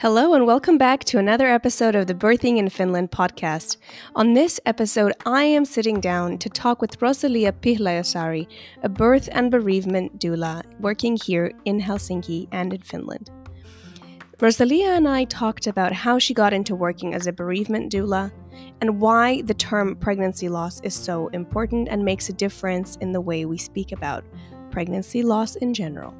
Hello, and welcome back to another episode of the Birthing in Finland podcast. On this episode, I am sitting down to talk with Rosalia Pihlajasaari, a birth and bereavement doula working here in Helsinki and in Finland. Rosalia and I talked about how she got into working as a bereavement doula and why the term pregnancy loss is so important and makes a difference in the way we speak about pregnancy loss in general.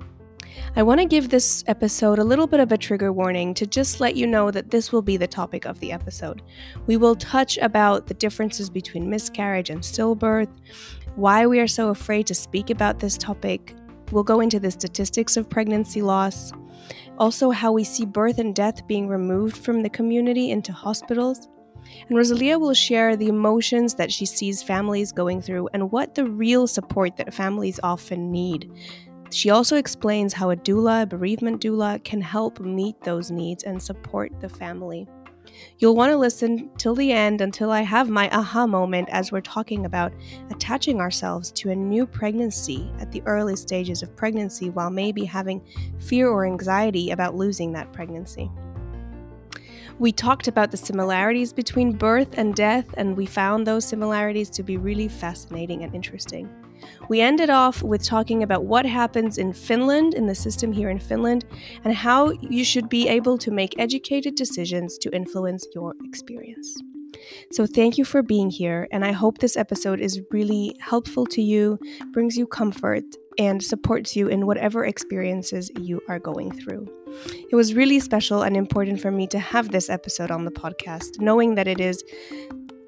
I want to give this episode a little bit of a trigger warning to just let you know that this will be the topic of the episode. We will touch about the differences between miscarriage and stillbirth, why we are so afraid to speak about this topic. We'll go into the statistics of pregnancy loss, also how we see birth and death being removed from the community into hospitals. And Rosalia will share the emotions that she sees families going through and what the real support that families often need she also explains how a doula, a bereavement doula, can help meet those needs and support the family. You'll want to listen till the end until I have my aha moment as we're talking about attaching ourselves to a new pregnancy at the early stages of pregnancy while maybe having fear or anxiety about losing that pregnancy. We talked about the similarities between birth and death, and we found those similarities to be really fascinating and interesting. We ended off with talking about what happens in Finland, in the system here in Finland, and how you should be able to make educated decisions to influence your experience. So, thank you for being here, and I hope this episode is really helpful to you, brings you comfort, and supports you in whatever experiences you are going through. It was really special and important for me to have this episode on the podcast, knowing that it is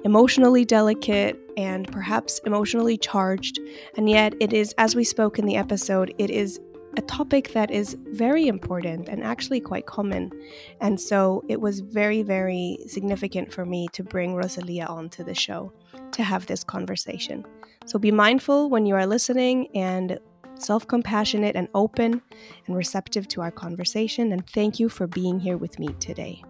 emotionally delicate and perhaps emotionally charged. And yet, it is, as we spoke in the episode, it is a topic that is very important and actually quite common. And so it was very, very significant for me to bring Rosalia onto the show to have this conversation. So be mindful when you are listening and self compassionate and open and receptive to our conversation. And thank you for being here with me today.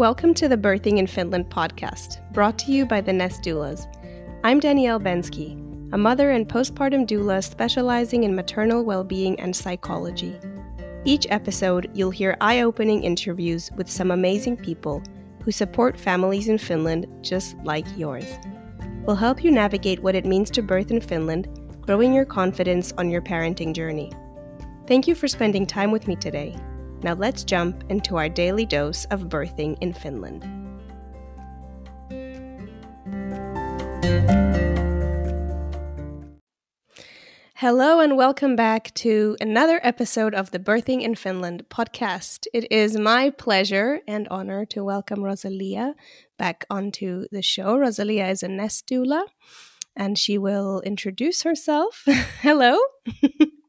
Welcome to the Birthing in Finland podcast, brought to you by the Nest Doulas. I'm Danielle Bensky, a mother and postpartum doula specializing in maternal well being and psychology. Each episode, you'll hear eye opening interviews with some amazing people who support families in Finland just like yours. We'll help you navigate what it means to birth in Finland, growing your confidence on your parenting journey. Thank you for spending time with me today. Now let's jump into our daily dose of birthing in Finland. Hello, and welcome back to another episode of the Birthing in Finland podcast. It is my pleasure and honor to welcome Rosalia back onto the show. Rosalia is a nest doula, and she will introduce herself. Hello.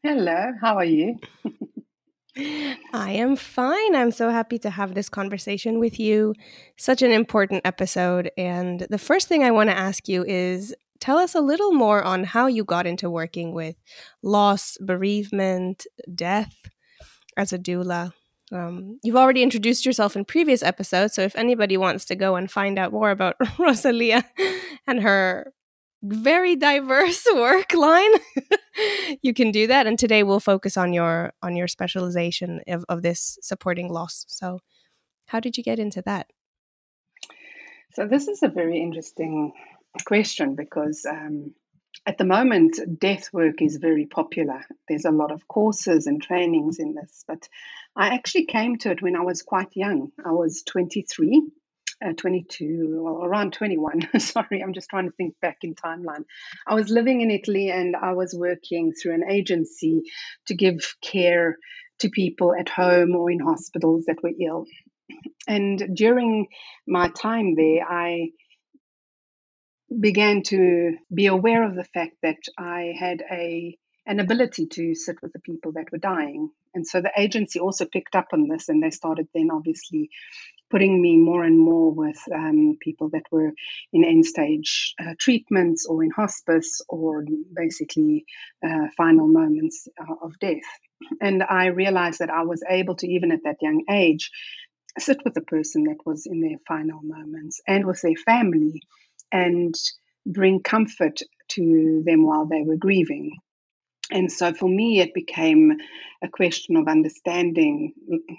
Hello, how are you? I am fine. I'm so happy to have this conversation with you. Such an important episode. And the first thing I want to ask you is tell us a little more on how you got into working with loss, bereavement, death as a doula. Um, you've already introduced yourself in previous episodes, so if anybody wants to go and find out more about Rosalia and her very diverse work line you can do that and today we'll focus on your on your specialization of, of this supporting loss. So how did you get into that? So this is a very interesting question because um, at the moment death work is very popular. There's a lot of courses and trainings in this but i actually came to it when i was quite young. I was 23 uh, 22, well, around 21. Sorry, I'm just trying to think back in timeline. I was living in Italy and I was working through an agency to give care to people at home or in hospitals that were ill. And during my time there, I began to be aware of the fact that I had a an ability to sit with the people that were dying. And so the agency also picked up on this and they started then obviously putting me more and more with um, people that were in end stage uh, treatments or in hospice or basically uh, final moments uh, of death. And I realized that I was able to, even at that young age, sit with the person that was in their final moments and with their family and bring comfort to them while they were grieving. And so for me, it became a question of understanding,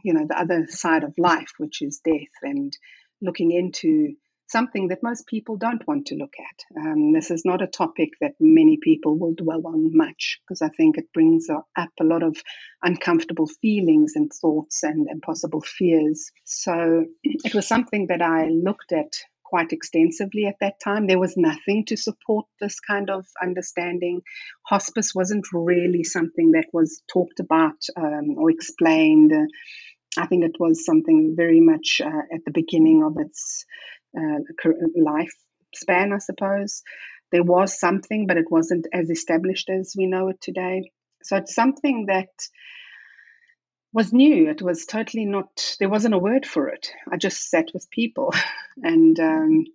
you know, the other side of life, which is death, and looking into something that most people don't want to look at. Um, this is not a topic that many people will dwell on much because I think it brings up a lot of uncomfortable feelings and thoughts and, and possible fears. So it was something that I looked at quite extensively at that time. There was nothing to support this kind of understanding. Hospice wasn't really something that was talked about um, or explained. I think it was something very much uh, at the beginning of its uh, lifespan, I suppose. There was something, but it wasn't as established as we know it today. So it's something that was new. It was totally not, there wasn't a word for it. I just sat with people. And um,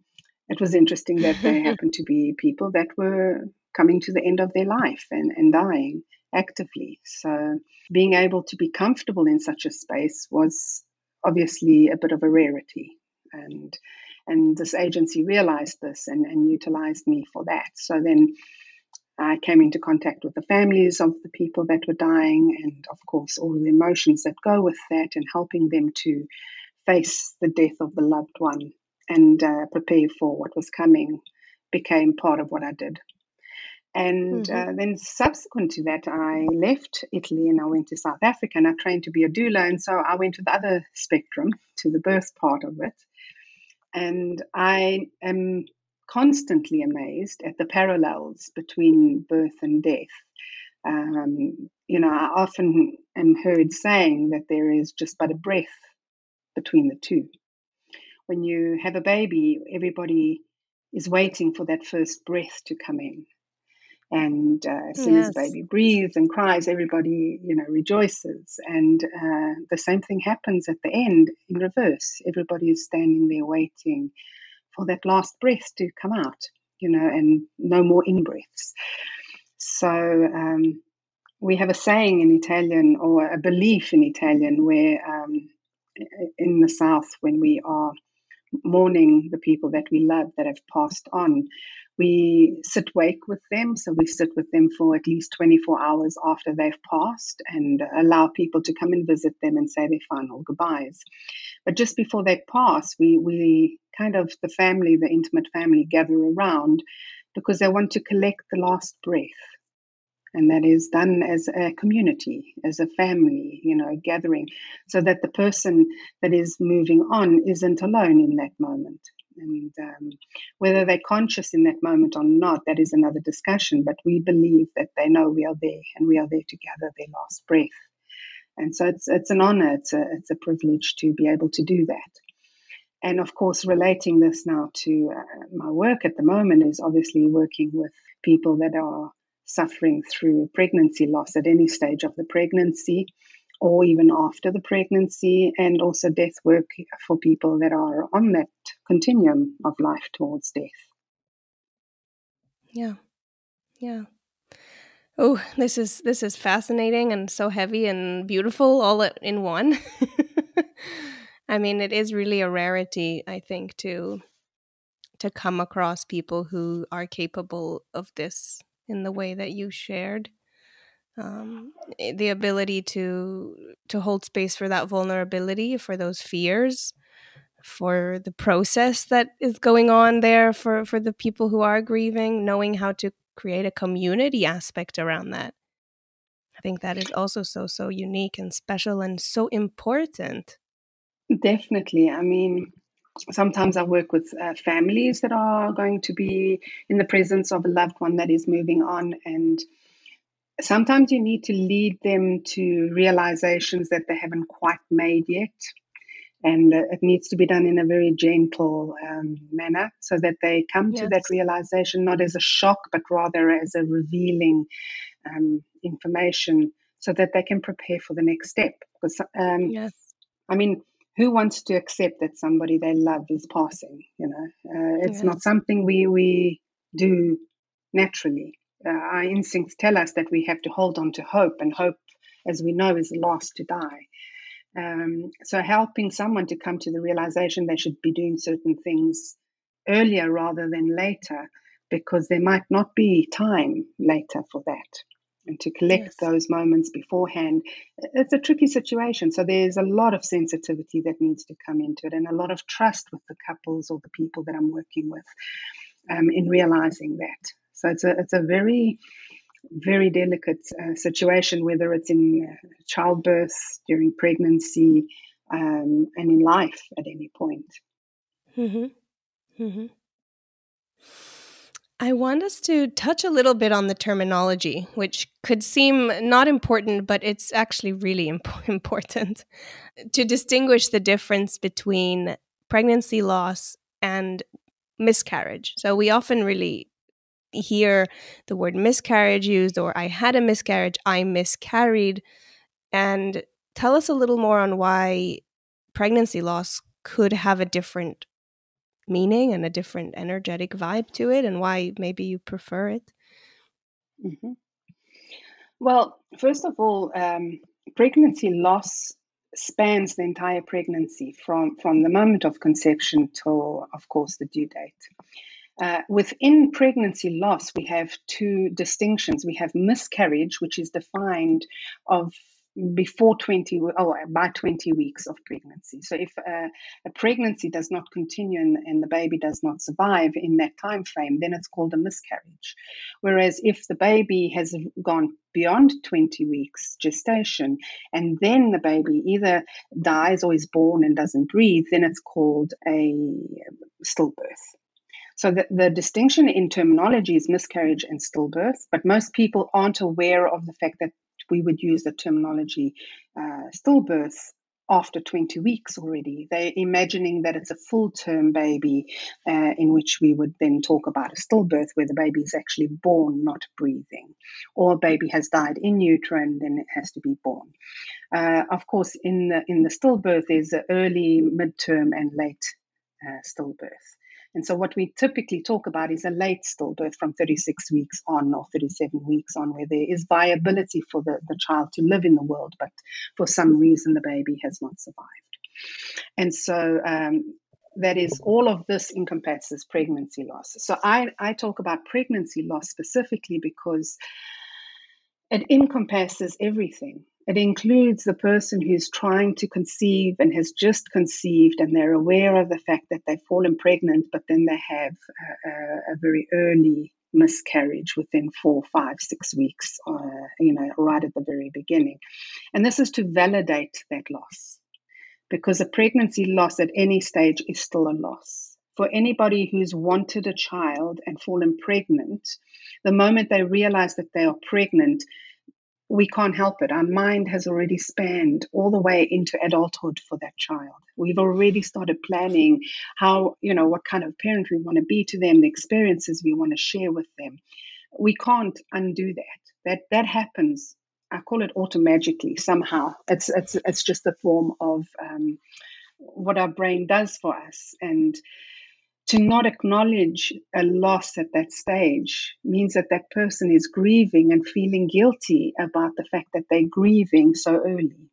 it was interesting that they happened to be people that were coming to the end of their life and, and dying actively. So being able to be comfortable in such a space was obviously a bit of a rarity. And and this agency realized this and, and utilized me for that. So then I came into contact with the families of the people that were dying, and of course, all the emotions that go with that, and helping them to face the death of the loved one and uh, prepare for what was coming became part of what I did. And mm-hmm. uh, then, subsequent to that, I left Italy and I went to South Africa and I trained to be a doula. And so I went to the other spectrum, to the birth part of it. And I am constantly amazed at the parallels between birth and death. Um, you know, I often am heard saying that there is just but a breath between the two. When you have a baby, everybody is waiting for that first breath to come in. And uh, as soon yes. as the baby breathes and cries, everybody, you know, rejoices. And uh, the same thing happens at the end in reverse. Everybody is standing there waiting for that last breath to come out, you know, and no more in breaths. So um, we have a saying in Italian or a belief in Italian where um, in the South, when we are mourning the people that we love that have passed on, we sit wake with them. So we sit with them for at least 24 hours after they've passed and allow people to come and visit them and say their final goodbyes. But just before they pass, we, we kind of, the family, the intimate family, gather around because they want to collect the last breath. And that is done as a community, as a family, you know, gathering, so that the person that is moving on isn't alone in that moment. And um, whether they're conscious in that moment or not, that is another discussion. But we believe that they know we are there and we are there to gather their last breath. And so it's it's an honor, it's a it's a privilege to be able to do that. And of course, relating this now to uh, my work at the moment is obviously working with people that are suffering through pregnancy loss at any stage of the pregnancy or even after the pregnancy, and also death work for people that are on that continuum of life towards death. Yeah. Yeah. Oh, this is this is fascinating and so heavy and beautiful all in one. I mean, it is really a rarity, I think, to to come across people who are capable of this in the way that you shared um, eh, the ability to to hold space for that vulnerability for those fears for the process that is going on there for for the people who are grieving knowing how to create a community aspect around that. I think that is also so so unique and special and so important. Definitely. I mean sometimes i work with uh, families that are going to be in the presence of a loved one that is moving on and sometimes you need to lead them to realizations that they haven't quite made yet. And uh, it needs to be done in a very gentle um, manner so that they come yes. to that realization not as a shock, but rather as a revealing um, information so that they can prepare for the next step. Because, um, yes. I mean, who wants to accept that somebody they love is passing? You know, uh, it's yes. not something we, we do naturally uh, our instincts tell us that we have to hold on to hope, and hope, as we know, is the last to die. Um, so, helping someone to come to the realization they should be doing certain things earlier rather than later, because there might not be time later for that. And to collect yes. those moments beforehand, it's a tricky situation. So, there's a lot of sensitivity that needs to come into it and a lot of trust with the couples or the people that I'm working with um, in realizing that. So, it's a, it's a very very delicate uh, situation, whether it's in uh, childbirth, during pregnancy, um, and in life at any point. Mm-hmm. Mm-hmm. I want us to touch a little bit on the terminology, which could seem not important, but it's actually really imp- important to distinguish the difference between pregnancy loss and miscarriage. So we often really hear the word miscarriage used or I had a miscarriage, I miscarried. And tell us a little more on why pregnancy loss could have a different meaning and a different energetic vibe to it and why maybe you prefer it. Mm-hmm. Well, first of all, um, pregnancy loss spans the entire pregnancy from, from the moment of conception till, of course, the due date. Uh, within pregnancy loss, we have two distinctions. We have miscarriage, which is defined of before 20 oh by 20 weeks of pregnancy. So if uh, a pregnancy does not continue and, and, the baby does not survive in that time frame then it's called a miscarriage. Whereas if the baby has gone beyond 20 weeks gestation and then the baby either dies or is born and doesn't breathe then it's called a stillbirth so the, the distinction in terminology is miscarriage and stillbirth, but most people aren't aware of the fact that we would use the terminology uh, stillbirth after 20 weeks already. They're imagining that it's a full term baby uh, in which we would then talk about a stillbirth where the baby is actually born, not breathing, or a baby has died in utero and then it has to be born. Uh, of course, in the, in the stillbirth, there's early, midterm, and late uh, stillbirth. And so, what we typically talk about is a late stillbirth from 36 weeks on or 37 weeks on, where there is viability for the, the child to live in the world, but for some reason the baby has not survived. And so, um, that is all of this encompasses pregnancy loss. So, I, I talk about pregnancy loss specifically because it encompasses everything. It includes the person who's trying to conceive and has just conceived, and they're aware of the fact that they've fallen pregnant, but then they have a, a, very early miscarriage within four, five, six weeks, uh, you know, right at the very beginning. And this is to validate that loss because a pregnancy loss at any stage is still a loss. For anybody who's wanted a child and fallen pregnant, the moment they realize that they are pregnant, we can't help it. Our mind has already spanned all the way into adulthood for that child. We've already started planning how, you know, what kind of parent we want to be to them, the experiences we want to share with them. We can't undo that. That that happens. I call it automagically somehow. It's it's it's just a form of um, what our brain does for us, and to not acknowledge a loss at that stage means that that person is grieving and feeling guilty about the fact that they're grieving so early.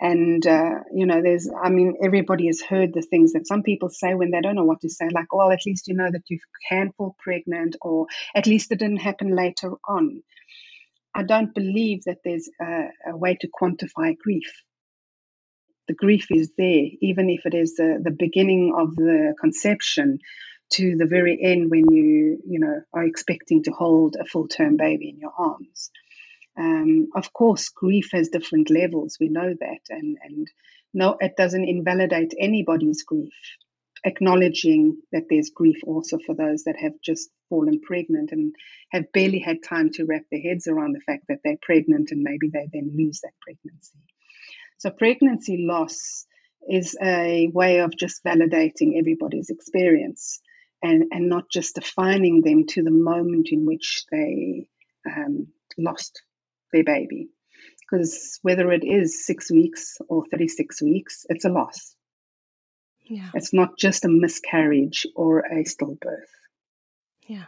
And, uh, you know, there's, I mean, everybody has heard the things that some people say when they don't know what to say, like, well, at least you know that you can fall pregnant, or at least it didn't happen later on. I don't believe that there's a, a way to quantify grief the grief is there, even if it is the, the beginning of the conception to the very end when you, you know, are expecting to hold a full term baby in your arms. Um, of course, grief has different levels. We know that, and and no, it doesn't invalidate anybody's grief. Acknowledging that there's grief also for those that have just fallen pregnant and have barely had time to wrap their heads around the fact that they're pregnant and maybe they then lose that pregnancy. So, pregnancy loss is a way of just validating everybody's experience and, and not just defining them to the moment in which they um, lost their baby. Because whether it is six weeks or 36 weeks, it's a loss. Yeah. It's not just a miscarriage or a stillbirth. Yeah.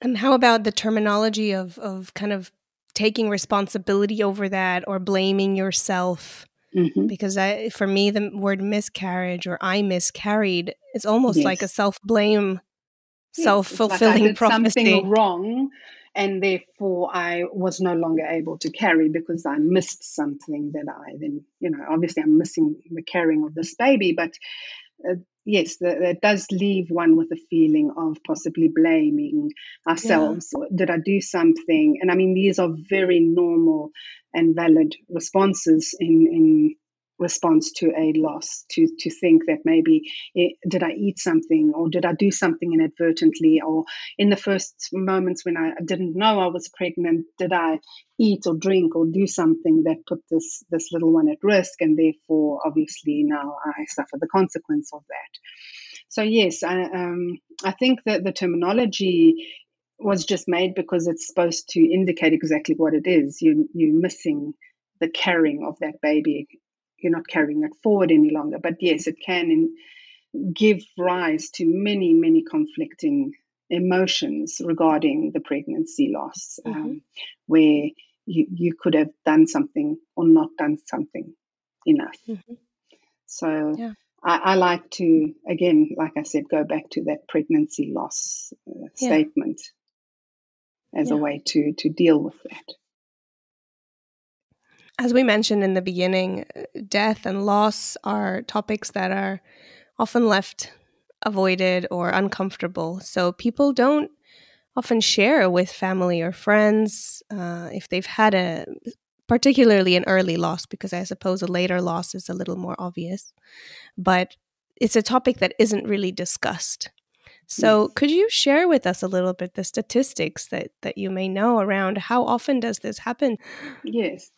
And how about the terminology of, of kind of taking responsibility over that or blaming yourself. Mm-hmm. Because I, for me, the word miscarriage or I miscarried is almost yes. like a self blame, yes, self fulfilling like prophecy. Something wrong, and therefore I was no longer able to carry because I missed something that I then, you know, obviously I'm missing the carrying of this baby, but uh, yes, that does leave one with a feeling of possibly blaming ourselves. Yeah. Did I do something? And I mean, these are very normal and valid responses in, in response to a loss to to think that maybe it, eh, did I eat something or did I do something inadvertently? Or in the first moments when I didn't know I was pregnant did I eat or drink or do something that put this this little one at risk and therefore obviously now I suffer the consequence of that. So yes I um, I think that the terminology was just made because it's supposed to indicate exactly what it is. You you're missing the carrying of that baby you're not carrying it forward any longer. But yes, it can in, give rise to many, many conflicting emotions regarding the pregnancy loss, mm-hmm. um, where you, you could have done something or not done something enough. Mm-hmm. So yeah. I, I, like to, again, like I said, go back to that pregnancy loss uh, yeah. statement as yeah. a way to to deal with that. As we mentioned in the beginning, death and loss are topics that are often left avoided or uncomfortable. So people don't often share with family or friends uh, if they've had a particularly an early loss because i suppose a later loss is a little more obvious but it's a topic that isn't really discussed Mm. so could you share with us a little bit the statistics that that you may know around how often does this happen yes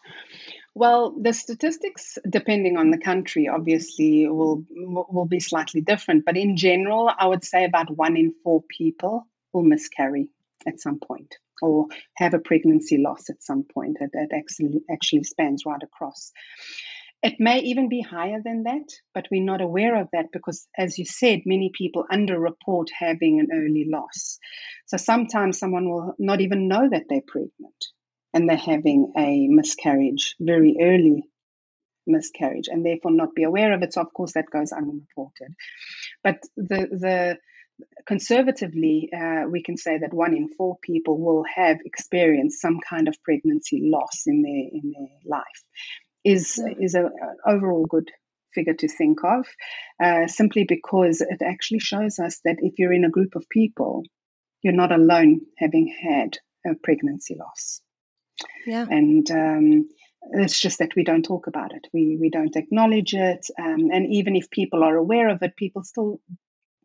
well, the statistics, depending on the country, obviously will will be slightly different. But in general, I would say about one in four people will miscarry at some point or have a pregnancy loss at some point. That, that actually actually spans right across. It may even be higher than that, but we're not aware of that because, as you said, many people underreport having an early loss. So sometimes someone will not even know that they're pregnant and they're having a miscarriage, very early miscarriage, and therefore not be aware of it. So, of course, that goes unreported. But the, the conservatively, uh, we can say that one in four people will have experienced some kind of pregnancy loss in their in their life. Is is a, overall good figure to think of, uh, simply because it actually shows us that if you're in a group of people, you're not alone having had a pregnancy loss. Yeah. And um, it's just that we don't talk about it. We we don't acknowledge it. Um, and even if people are aware of it, people still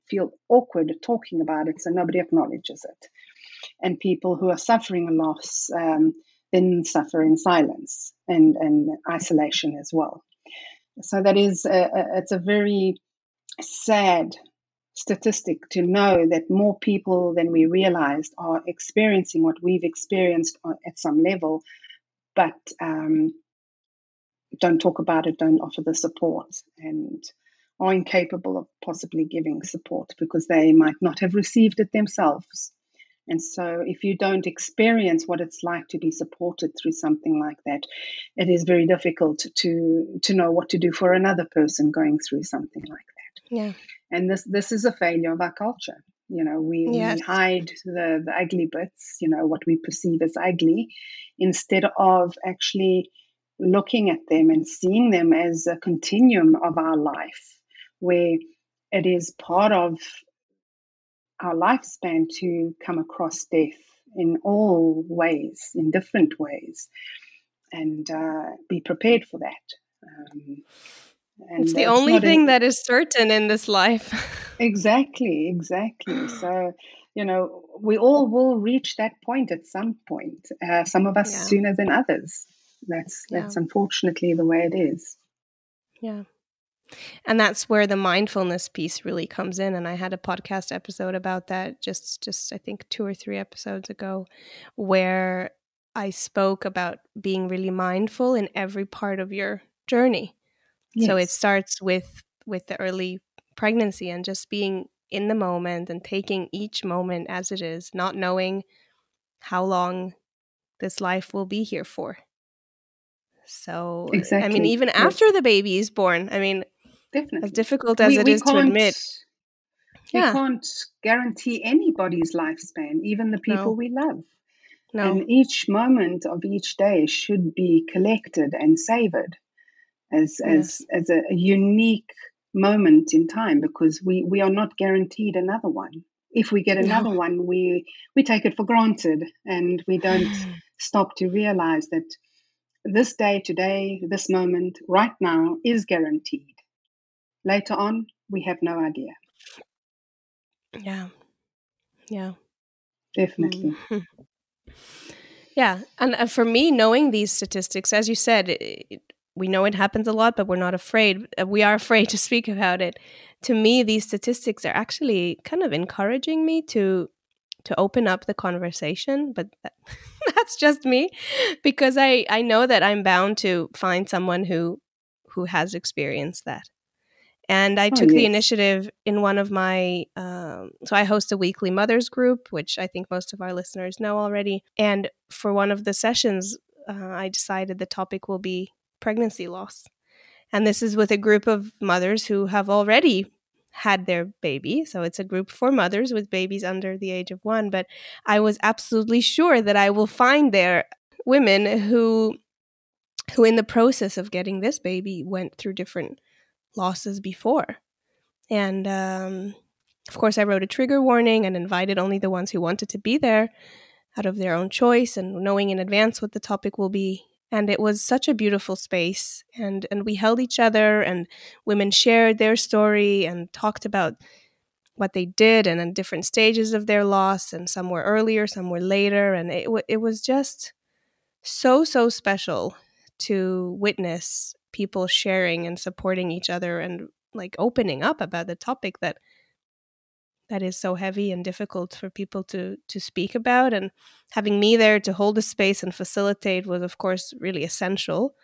feel awkward talking about it, so nobody acknowledges it. And people who are suffering a loss um, then suffer in silence and and isolation as well. So that is a, a, it's a very sad statistic to know that more people than we realized are experiencing what we've experienced at some level, but um, don't talk about it, don't offer the support, and are incapable of possibly giving support because they might not have received it themselves. And so, if you don't experience what it's like to be supported through something like that, it is very difficult to to know what to do for another person going through something like that. Yeah and this this is a failure of our culture you know we, yes. we hide the, the ugly bits you know what we perceive as ugly instead of actually looking at them and seeing them as a continuum of our life where it is part of our lifespan to come across death in all ways in different ways and uh, be prepared for that um, and it's the only thing a, that is certain in this life. exactly, exactly. So, you know, we all will reach that point at some point. Uh, some of us yeah. sooner than others. That's that's yeah. unfortunately the way it is. Yeah. And that's where the mindfulness piece really comes in. And I had a podcast episode about that just just I think two or three episodes ago, where I spoke about being really mindful in every part of your journey Yes. So it starts with with the early pregnancy and just being in the moment and taking each moment as it is, not knowing how long this life will be here for. So, exactly. I mean, even yes. after the baby is born, I mean, Definitely. as difficult as we, it we is to admit. We yeah. can't guarantee anybody's lifespan, even the people No. we love. No. And each moment of each day should be collected and savored as as Yes. as a, a unique moment in time because we we are not guaranteed another one. If we get No. another one, we we take it for granted and we don't stop to realize that this day today, this moment, right now is guaranteed. Later on, we have no idea. yeah. Yeah. Definitely. Mhm. Yeah, and uh, for me, knowing these statistics, as you said, it, it- we know it happens a lot, but we're not afraid. Uh, We are afraid to speak about it. To me, these statistics are actually kind of encouraging me to to open up the conversation. But that, that's just me, because I I know that I'm bound to find someone who who has experienced that. And I Oh, took the initiative in one of my, um, so I host a weekly mothers group, which I think most of our listeners know already. And for one of the sessions, uh, I decided the topic will be pregnancy loss. And this is with a group of mothers who have already had their baby. So it's a group for mothers with babies under the age of one. But I was absolutely sure that I will find there women who, who in the process of getting this baby went through different losses before. And um, of course, I wrote a trigger warning and invited only the ones who wanted to be there out of their own choice and knowing in advance what the topic will be. And it was such a beautiful space. And, and we held each other, and women shared their story and talked about what they did and in different stages of their loss. And some were earlier, some were later. And it, it was just so, so special to witness people sharing and supporting each other and like opening up about the topic that that is so heavy and difficult for people to to speak about and having me there to hold the space and facilitate was of course really essential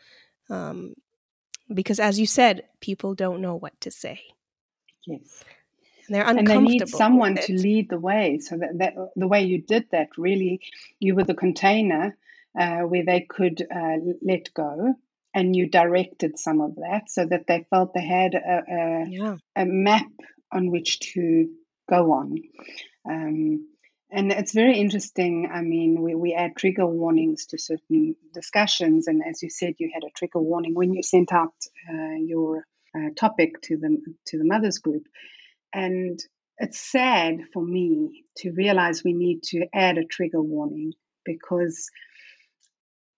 um, because as you said people don't know what to say Yes. and they're uncomfortable. and they need someone to lead the way so that, that the way you did that really you were the container uh, where they could uh, let go and you directed some of that so that they felt they had a, a, yeah. a map on which to go on. Um, and it's very interesting i mean we, we add trigger warnings to certain discussions and as you said you had a trigger warning when you sent out uh, your uh, topic to the to the mothers group. And it's sad for me to realize we need to add a trigger warning because,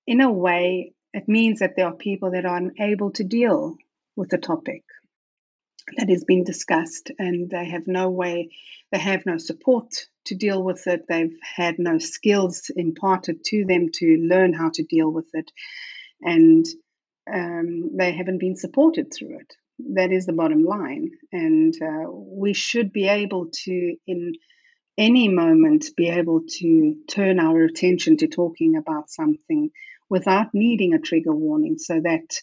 in a way, it means that there are people that are unable to deal with the topic that has been discussed and they have no way, they have no support to deal with it. They've had no skills imparted to them to learn how to deal with it. And um, they haven't been supported through it. That is the bottom line. And uh, we should be able to, in any moment, be able to turn our attention to talking about something without needing a trigger warning so that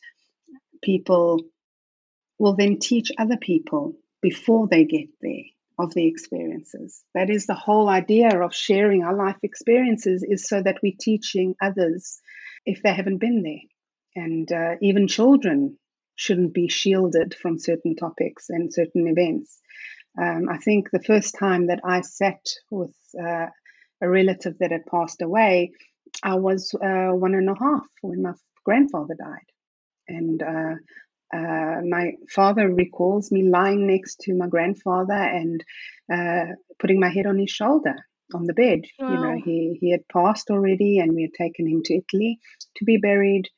people will then teach other people before they get there of the experiences. That is the whole idea of sharing our life experiences is so that we're teaching others if they haven't been there. And uh, even children shouldn't be shielded from certain topics and certain events. Um, I think the first time that I sat with uh, a relative that had passed away, I was uh, one and a half when my grandfather died. And uh, uh, my father recalls me lying next to my grandfather and uh, putting my head on his shoulder on the bed. You know, he, he had passed already and we had taken him to Italy to be buried.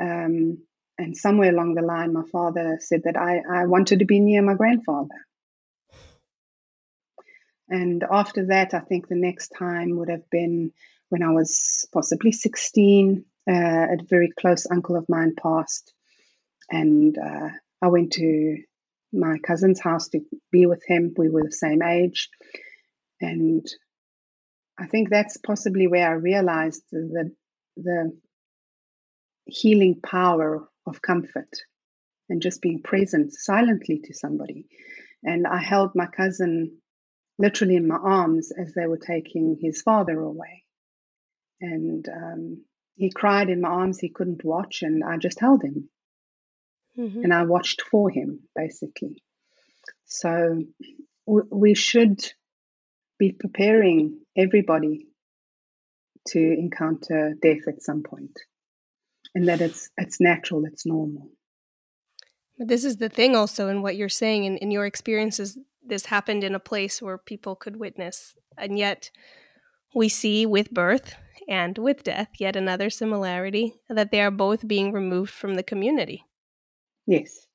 Um, and somewhere along the line, my father said that I, I wanted to be near my grandfather. And after that, I think the next time would have been when I was possibly 16. Uh, a very close uncle of mine passed, and uh, I went to my cousin's house to be with him. We were the same age, and I think that's possibly where I realized the the healing power of comfort and just being present silently to somebody. And I held my cousin literally in my arms as they were taking his father away. And um, he cried in my arms. He couldn't watch, and I just held him, mm-hmm. and I watched for him basically. So w- we should be preparing everybody to encounter death at some point, and that it's it's natural, it's normal. But this is the thing, also, in what you're saying, in, in your experiences, this happened in a place where people could witness, and yet we see with birth and with death yet another similarity that they are both being removed from the community. Yes.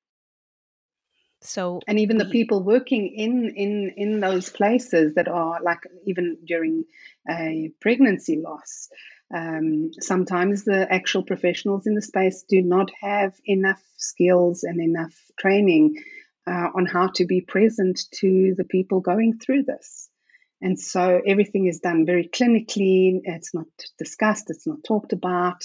So and even the people working in in in those places that are like even during a pregnancy loss, um, sometimes the actual professionals in the space do not have enough skills and enough training uh, on how to be present to the people going through this. And so everything is done very clinically. It's not discussed, it's not talked about.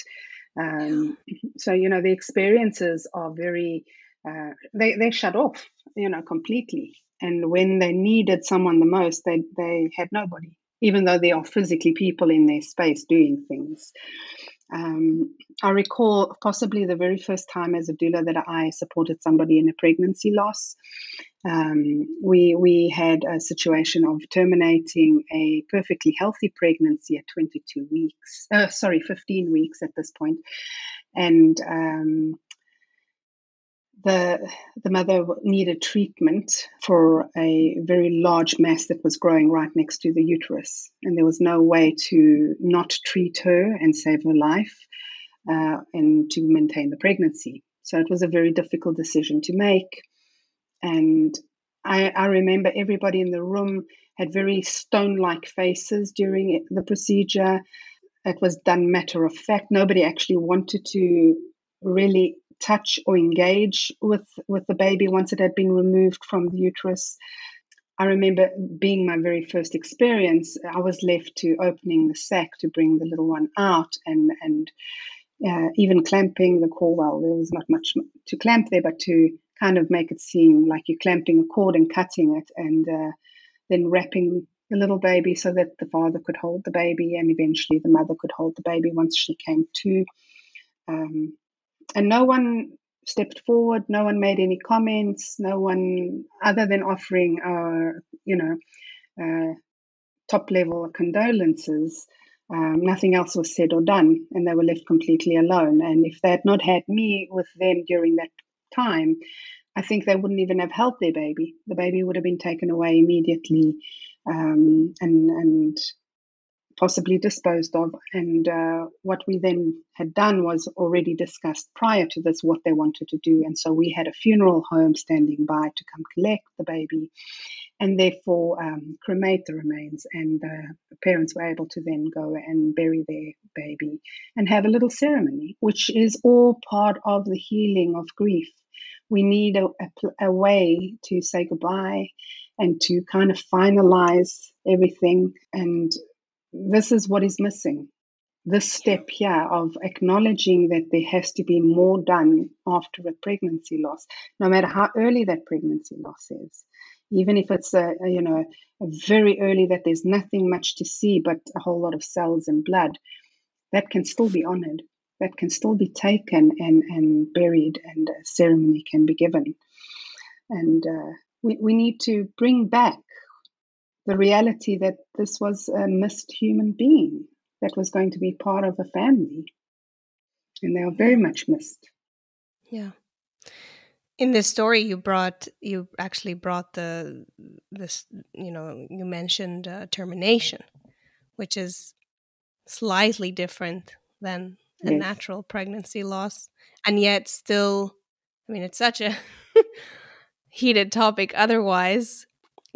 Um, so, you know, the experiences are very, uh, they, they shut off, you know, completely. And when they needed someone the most, they, they had nobody, even though there are physically people in their space doing things. Um, I recall possibly the very first time as a doula that I supported somebody in a pregnancy loss. Um, we we had a situation of terminating a perfectly healthy pregnancy at 22 weeks. Uh, sorry, 15 weeks at this point, and um, the the mother needed treatment for a very large mass that was growing right next to the uterus, and there was no way to not treat her and save her life, uh, and to maintain the pregnancy. So it was a very difficult decision to make. And I, I remember everybody in the room had very stone like faces during the procedure. It was done matter of fact. Nobody actually wanted to really touch or engage with, with the baby once it had been removed from the uterus. I remember being my very first experience, I was left to opening the sac to bring the little one out and, and uh, even clamping the cord. Well, there was not much to clamp there, but to kind of make it seem like you're clamping a cord and cutting it and uh, then wrapping the little baby so that the father could hold the baby and eventually the mother could hold the baby once she came to. Um, and no one stepped forward, no one made any comments, no one other than offering our, you know, uh, top level condolences. Um, nothing else was said or done, and they were left completely alone. And if they had not had me with them during that time, I think they wouldn't even have held their baby. The baby would have been taken away immediately um, and, and possibly disposed of. And uh, what we then had done was already discussed prior to this what they wanted to do. And so we had a funeral home standing by to come collect the baby and therefore um, cremate the remains. And the parents were able to then go and bury their baby and have a little ceremony, which is all part of the healing of grief. We need a, a, a way to say goodbye and to kind of finalize everything. And this is what is missing. This step here of acknowledging that there has to be more done after a pregnancy loss, no matter how early that pregnancy loss is. Even if it's a, a, you know very early that there's nothing much to see but a whole lot of cells and blood that can still be honored. That can still be taken and and buried and a ceremony can be given. And uh, we, we need to bring back the reality that this was a missed human being that was going to be part of a family. And they are very much missed. Yeah. In this story you brought you actually brought the this you know you mentioned uh, termination which is slightly different than a yes. natural pregnancy loss. And yet still i mean it's such a heated topic otherwise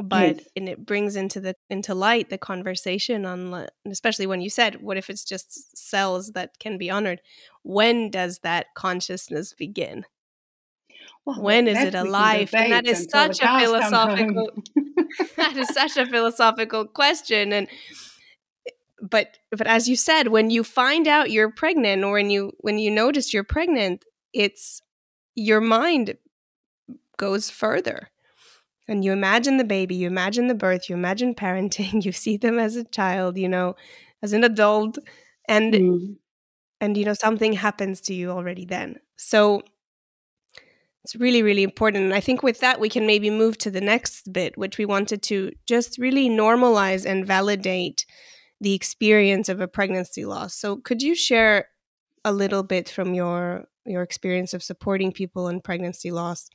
but yes. and it brings into the into light the conversation on especially when you said what if it's just cells that can be honored when does that consciousness begin well, when is it alive? And that is such a philosophical that is such a philosophical question. And eh, but but as you said, when you find out you're pregnant or when you when you notice you're pregnant, it's your mind goes further. And you imagine the baby, you imagine the birth, you imagine parenting, you see them as a child, you know, as an adult, and mm. and you know something happens to you already then. So it's really really important. And i think with that we can maybe move to the next bit which we wanted to just really normalize and validate the experience of a pregnancy loss. So could you share a little bit from your your experience of supporting people in pregnancy loss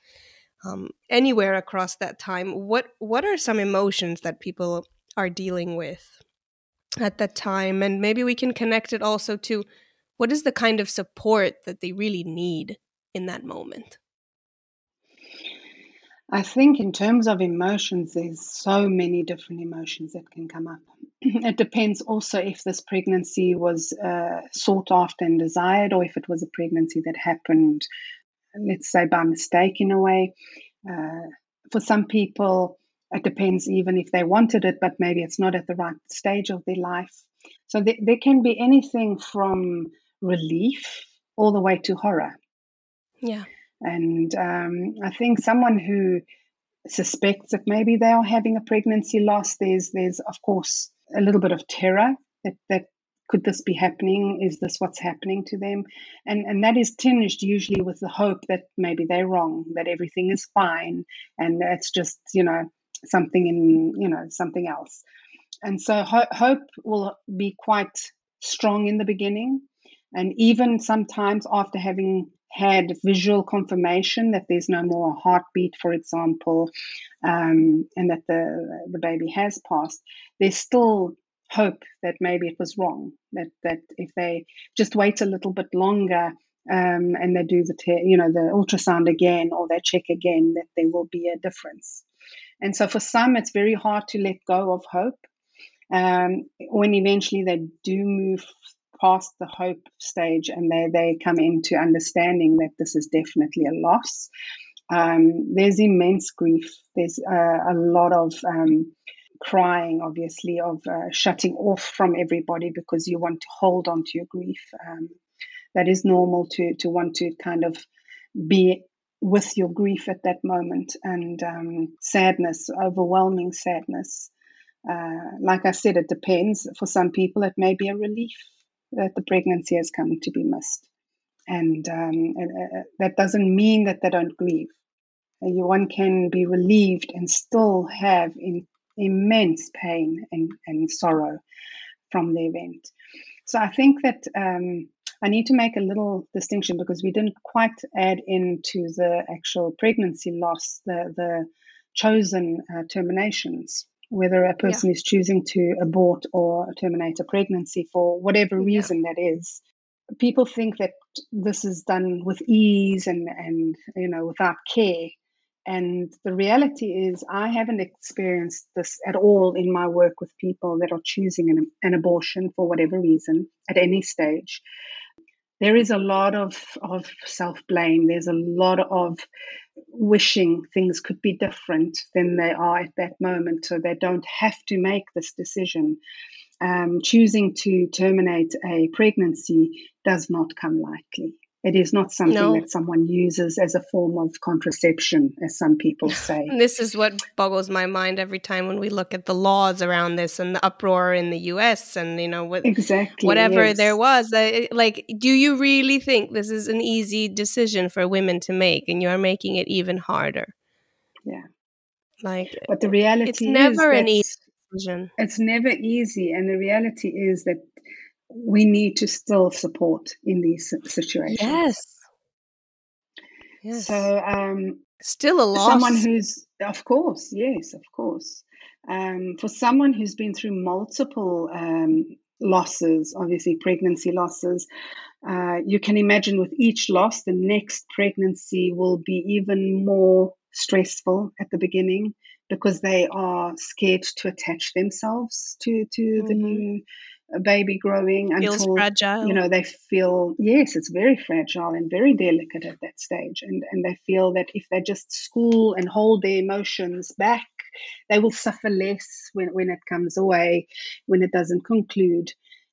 um, anywhere across that time what what are some emotions that people are dealing with at that time and maybe we can connect it also to what is the kind of support that they really need in that moment I think, in terms of emotions, there's so many different emotions that can come up. it depends also if this pregnancy was uh, sought after and desired, or if it was a pregnancy that happened, let's say, by mistake in a way. Uh, for some people, it depends even if they wanted it, but maybe it's not at the right stage of their life. So there, there can be anything from relief all the way to horror. Yeah. And um, I think someone who suspects that maybe they are having a pregnancy loss, there's there's of course a little bit of terror that that could this be happening? Is this what's happening to them? And and that is tinged usually with the hope that maybe they're wrong, that everything is fine, and it's just you know something in you know something else. And so ho- hope will be quite strong in the beginning, and even sometimes after having had visual confirmation that there's no more heartbeat, for example, um, and that the the baby has passed, there's still hope that maybe it was wrong. That that if they just wait a little bit longer um, and they do the te- you know the ultrasound again or they check again, that there will be a difference. And so for some, it's very hard to let go of hope. Um, when eventually they do move past the hope stage and they, they come into understanding that this is definitely a loss. Um, there's immense grief. There's uh, a lot of um, crying, obviously, of uh, shutting off from everybody because you want to hold on to your grief. Um, that is normal to to want to kind of be with your grief at that moment and um, sadness, overwhelming sadness. Uh, like I said, it depends. For some people, it may be a relief that the pregnancy has come to be missed. And, um, uh, that doesn't mean that they don't grieve. Uh, one can be relieved and still have in, immense pain and, and sorrow from the event. So I think that um, I need to make a little distinction because we didn't quite add into the actual pregnancy loss the, the chosen uh, terminations whether a person yeah. is choosing to abort or terminate a pregnancy for whatever reason yeah. that is. People think that this is done with ease and, and you know without care. And the reality is, I haven't experienced this at all in my work with people that are choosing an, an abortion for whatever reason at any stage. There is a lot of, of self blame. There's a lot of wishing things could be different than they are at that moment, so they don't have to make this decision. Um, choosing to terminate a pregnancy does not come lightly. It is not something no. that someone uses as a form of contraception, as some people say. this is what boggles my mind every time when we look at the laws around this and the uproar in the U.S. and you know what exactly whatever yes. there was. Like, do you really think this is an easy decision for women to make, and you are making it even harder? Yeah. Like, but the reality it's never an easy decision. It's never easy, and the reality is that we need to still support in these situations. Yes. Yes. So, um, still a loss. Someone who's, of course, yes, of course. Um, for someone who's been through multiple um, losses, obviously pregnancy losses, uh, you can imagine with each loss, the next pregnancy will be even more stressful at the beginning because they are scared to attach themselves to to mm-hmm. the new a baby growing Feels fragile. you know they feel yes it's very fragile and very delicate at that stage and and they feel that if they just school and hold their emotions back they will suffer less when when it comes away when it doesn't conclude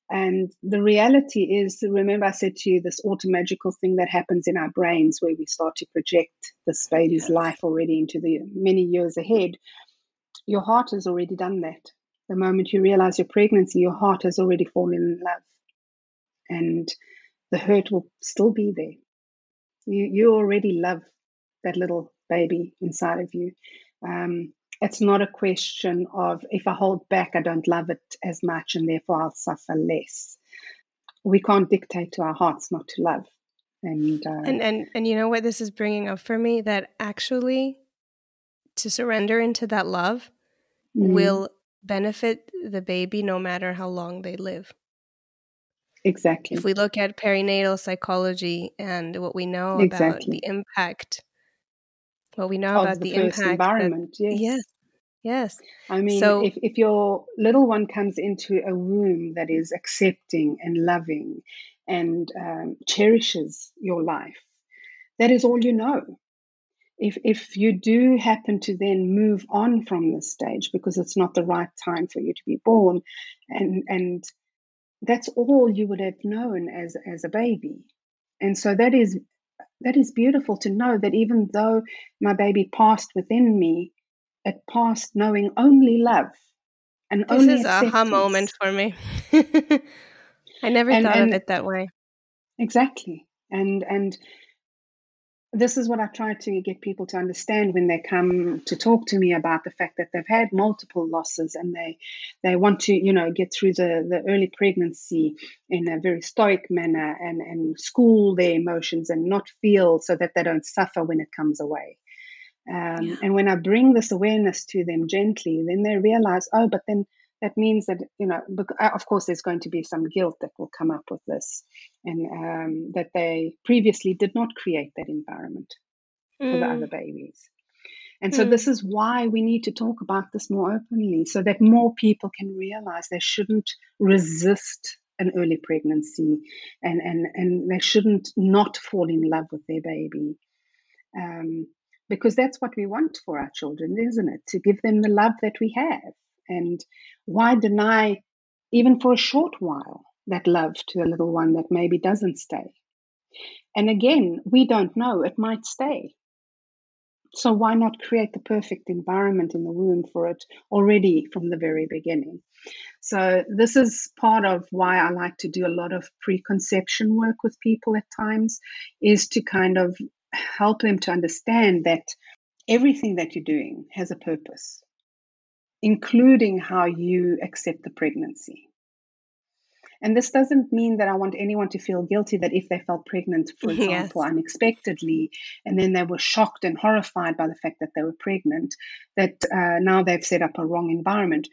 and the reality is remember i said to you this automagical thing that happens in our brains where we start to project this baby's yes. life already into the many years ahead your heart has already done that the moment you realize your pregnancy, your heart has already fallen in love. and the hurt will still be there. You, you already love that little baby inside of you. Um, it's not a question of if I hold back, I don't love it as much and therefore I'll suffer less. We can't dictate to our hearts not to love. And, uh, and and and you know what this is bringing up for me that actually to surrender into that love mm-hmm. will benefit the baby no matter how long they live. Exactly. If we look at perinatal psychology and what we know exactly. about the impact, what we know of about the, the impact environment, that, yes. yes, yes. I mean, so, if if your little one comes into a womb that is accepting and loving and um, cherishes your life, that is all you know. If if you do happen to then move on from this stage because it's not the right time for you to be born, and and that's all you would have known as as a baby. And so that is that is beautiful to know that even though my baby passed within me it passed knowing only love and this only is a aha moment for me. I never and, thought and, of it that way. Exactly. And and this is what I try to get people to understand when they come to talk to me about the fact that they've had multiple losses and they they want to you know get through the, the early pregnancy in a very stoic manner and and school their emotions and not feel so that they don't suffer when it comes away um, yeah. and when I bring this awareness to them gently then they realize oh but then that means that you know uh, of course there's going to be some guilt that will come up with this and um, that they previously did not create that environment mm. for the other mm. babies and so mm. this is why we need to talk about this more openly so that more people can realize they shouldn't resist an early pregnancy and and and they shouldn't not fall in love with their baby um, because that's what we want for our children isn't it to give them the love that we have and why deny, even for a short while, that love to a little one that maybe doesn't stay? And again, we don't know, it might stay. So why not create the perfect environment in the womb for it already from the very beginning? So this is part of why I like to do a lot of preconception work with people at times is to kind of help them to understand that everything that you're doing has a purpose including how you accept the pregnancy. And this doesn't mean that I want anyone to feel guilty that if they felt pregnant, for example, yes. unexpectedly, and then they were shocked and horrified by the fact that they were pregnant, that uh, now they've set up a wrong environment.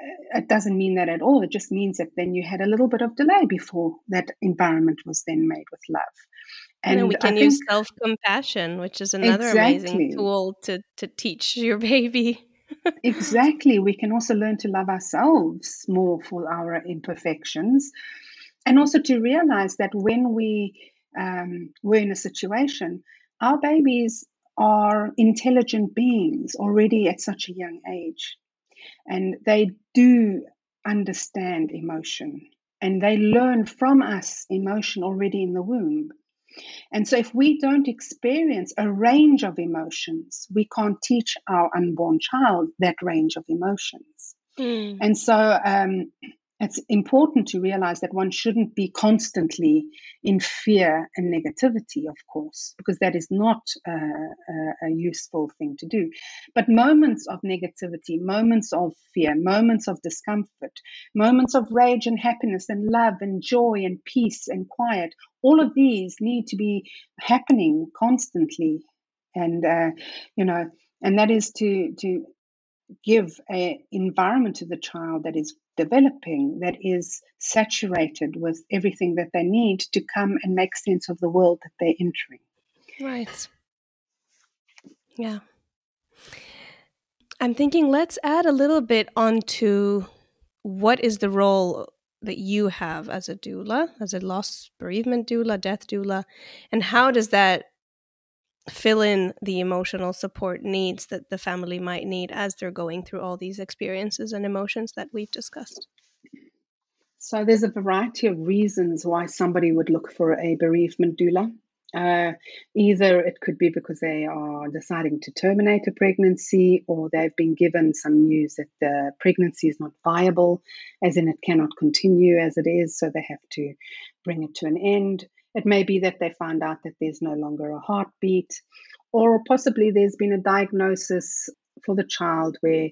Uh, it doesn't mean that at all. It just means that then you had a little bit of delay before that environment was then made with love. And, and we can use self compassion, which is another exactly. amazing tool to, to teach your baby exactly. We can also learn to love ourselves more for our imperfections. And also to realize that when we um, we're in a situation, our babies are intelligent beings already at such a young age. And they do understand emotion and they learn from us emotion already in the womb. And so, if we don't experience a range of emotions, we can't teach our unborn child that range of emotions. Mm. And so, um, it's important to realize that one shouldn't be constantly in fear and negativity, of course, because that is not a, useful thing to do. But moments of negativity, moments of fear, moments of discomfort, moments of rage and happiness and love and joy and peace and quiet, all of these need to be happening constantly. And, uh, you know, and that is to, to give an environment to the child that is developing that is saturated with everything that they need to come and make sense of the world that they're entering. Right. Yeah. I'm thinking let's add a little bit onto what is the role that you have as a doula, as a loss bereavement doula, death doula, and how does that fill in the emotional support needs that the family might need as they're going through all these experiences and emotions that we've discussed? So, there's a variety of reasons why somebody would look for a bereavement doula. Uh, either it could be because they are deciding to terminate a pregnancy or they've been given some news that the pregnancy is not viable, as in it cannot continue as it is, so they have to bring it to an end. It may be that they find out that there's no longer a heartbeat, or possibly there's been a diagnosis for the child where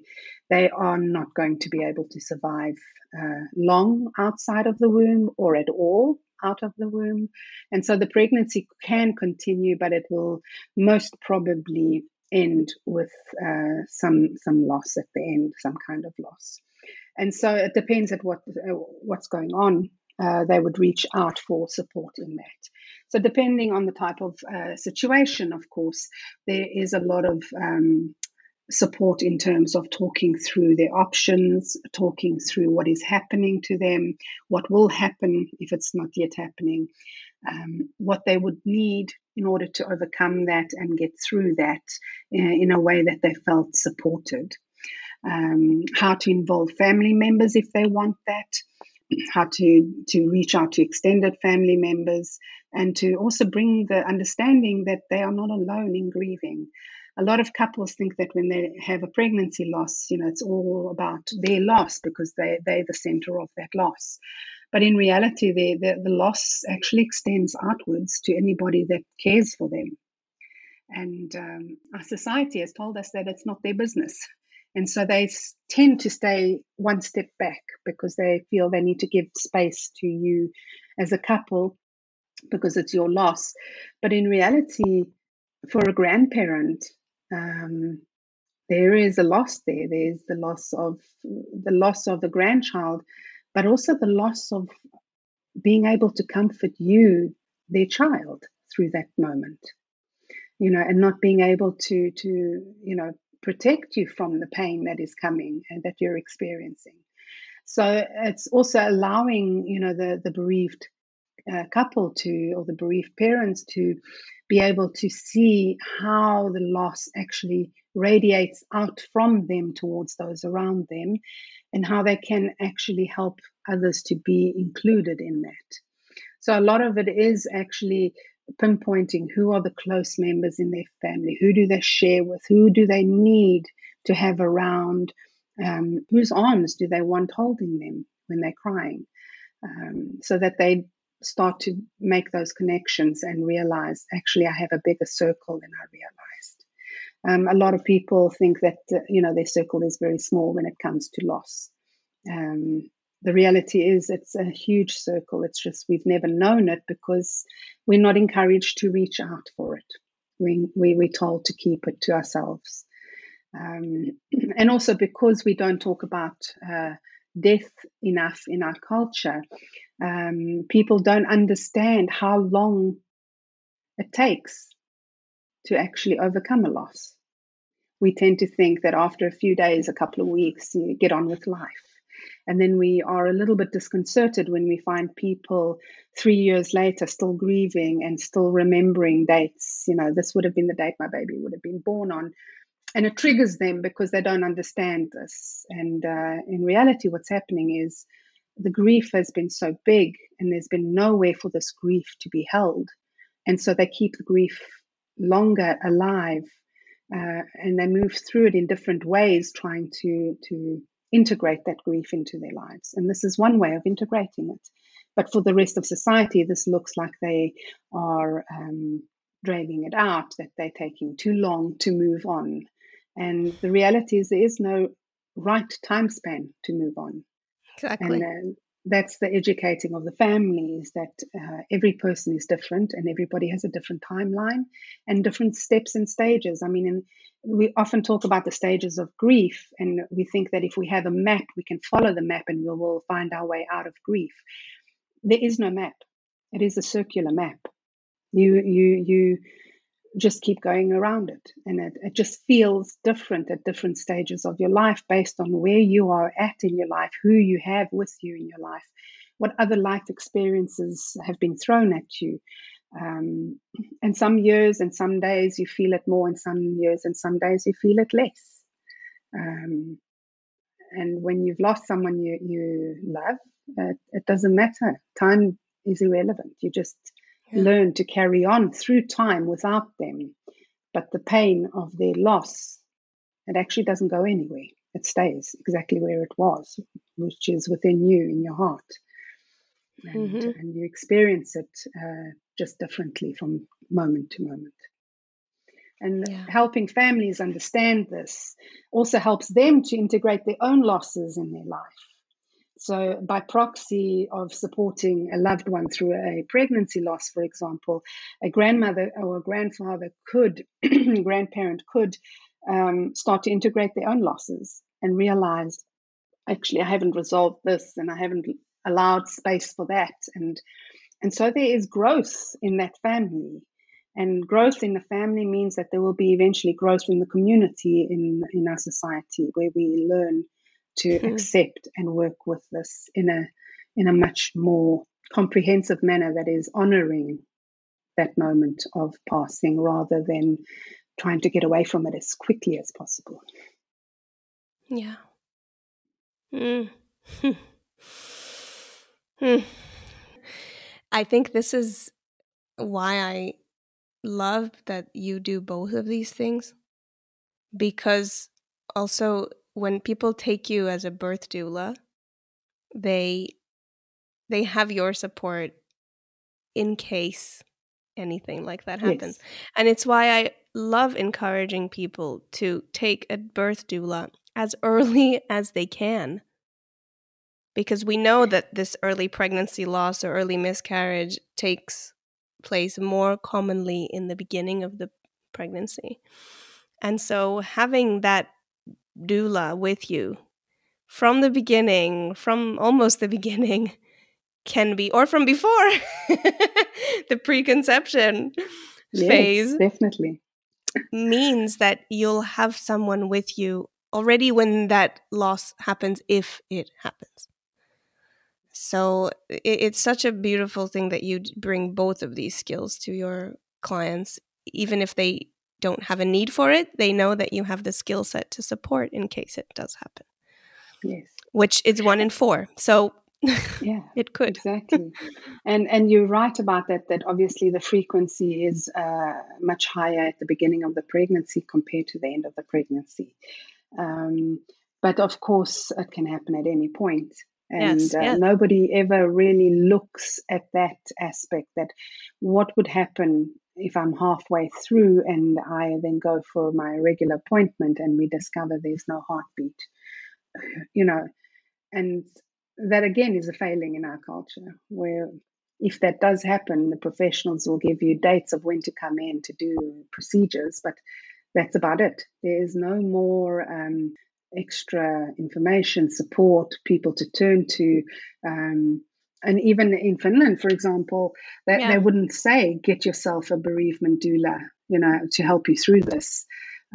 they are not going to be able to survive uh, long outside of the womb or at all out of the womb. And so the pregnancy can continue, but it will most probably end with uh, some some loss at the end, some kind of loss. And so it depends at what uh, what's going on. Uh, they would reach out for support in that. So depending on the type of uh, situation, of course, there is a lot of um, support in terms of talking through their options, talking through what is happening to them, what will happen if it's not yet happening, um, what they would need in order to overcome that and get through that uh, in a way that they felt supported. Um, how to involve family members if they want that, how to, to reach out to extended family members, and to also bring the understanding that they are not alone in grieving a lot of couples think that when they have a pregnancy loss, you know, it's all about their loss because they, they're the center of that loss. But in reality, the, the, the loss actually extends outwards to anybody that cares for them. And um, our society has told us that it's not their business. And so they tend to stay one step back because they feel they need to give space to you as a couple because it's your loss. But in reality, for a grandparent, um, there is a loss there. There's the loss of the loss of the grandchild, but also the loss of being able to comfort you, their child, through that moment. You know, and not being able to to you know protect you from the pain that is coming and that you're experiencing. So it's also allowing you know the the bereaved uh, couple to or the bereaved parents to be able to see how the loss actually radiates out from them towards those around them and how they can actually help others to be included in that. So, a lot of it is actually pinpointing who are the close members in their family, who do they share with, who do they need to have around, um, whose arms do they want holding them when they're crying, um, so that they start to make those connections and realize actually I have a bigger circle than I realized. Um, a lot of people think that uh, you know their circle is very small when it comes to loss. Um, the reality is it's a huge circle. It's just we've never known it because we're not encouraged to reach out for it. We, we, we're told to keep it to ourselves. Um, and also because we don't talk about uh, death enough in our culture, um, people don't understand how long it takes to actually overcome a loss. We tend to think that after a few days, a couple of weeks, you get on with life. And then we are a little bit disconcerted when we find people three years later still grieving and still remembering dates. You know, this would have been the date my baby would have been born on. And it triggers them because they don't understand this. And uh, in reality, what's happening is the grief has been so big and there's been nowhere for this grief to be held. And so they keep the grief longer alive uh, and they move through it in different ways, trying to, to integrate that grief into their lives. And this is one way of integrating it. But for the rest of society, this looks like they are um, draining it out, that they're taking too long to move on. And the reality is, there is no right time span to move on. Exactly. And that's the educating of the families that uh, every person is different and everybody has a different timeline and different steps and stages. I mean, in, we often talk about the stages of grief, and we think that if we have a map, we can follow the map and we will find our way out of grief. There is no map. It is a circular map. You you you just keep going around it. And it, it just feels different at different stages of your life based on where you are at in your life, who you have with you in your life, what other life experiences have been thrown at you. Um, and some years and some days you feel it more, and some years and some days you feel it less. Um, and when you've lost someone you, you love, it doesn't matter. Time is irrelevant. You just yeah. learn to carry on through time without them. But the pain of their loss, it actually doesn't go anywhere. It stays exactly where it was, which is within you, in your heart. And, mm-hmm. and you experience it uh, just differently from moment to moment. And yeah. helping families understand this also helps them to integrate their own losses in their life. So, by proxy of supporting a loved one through a pregnancy loss, for example, a grandmother or a grandfather could, grandparent could um, start to integrate their own losses and realize, actually, I haven't resolved this and I haven't allowed space for that. And, and so there is growth in that family. And growth in the family means that there will be eventually growth in the community, in, in our society, where we learn to mm. accept and work with this in a in a much more comprehensive manner that is honoring that moment of passing rather than trying to get away from it as quickly as possible. Yeah. Mm. Hmm. I think this is why I love that you do both of these things because also when people take you as a birth doula, they they have your support in case anything like that happens. Yes. And it's why I love encouraging people to take a birth doula as early as they can. Because we know that this early pregnancy loss or early miscarriage takes place more commonly in the beginning of the pregnancy. And so having that doula with you from the beginning, from almost the beginning, can be, or from before the preconception yes, phase. Definitely. means that you'll have someone with you already when that loss happens, if it happens. So it's such a beautiful thing that you bring both of these skills to your clients, even if they don't have a need for it, they know that you have the skill set to support in case it does happen. Yes. Which is one in four. So yeah it could exactly and and you're right about that that obviously the frequency is uh, much higher at the beginning of the pregnancy compared to the end of the pregnancy um, but of course it can happen at any point and yes, uh, yes. nobody ever really looks at that aspect that what would happen if I'm halfway through and I then go for my regular appointment and we discover there's no heartbeat, you know, and that again is a failing in our culture where if that does happen, the professionals will give you dates of when to come in to do procedures, but that's about it. There is no more um, extra information, support, people to turn to. Um, and even in Finland, for example, that yeah. they wouldn't say get yourself a bereavement doula, you know, to help you through this.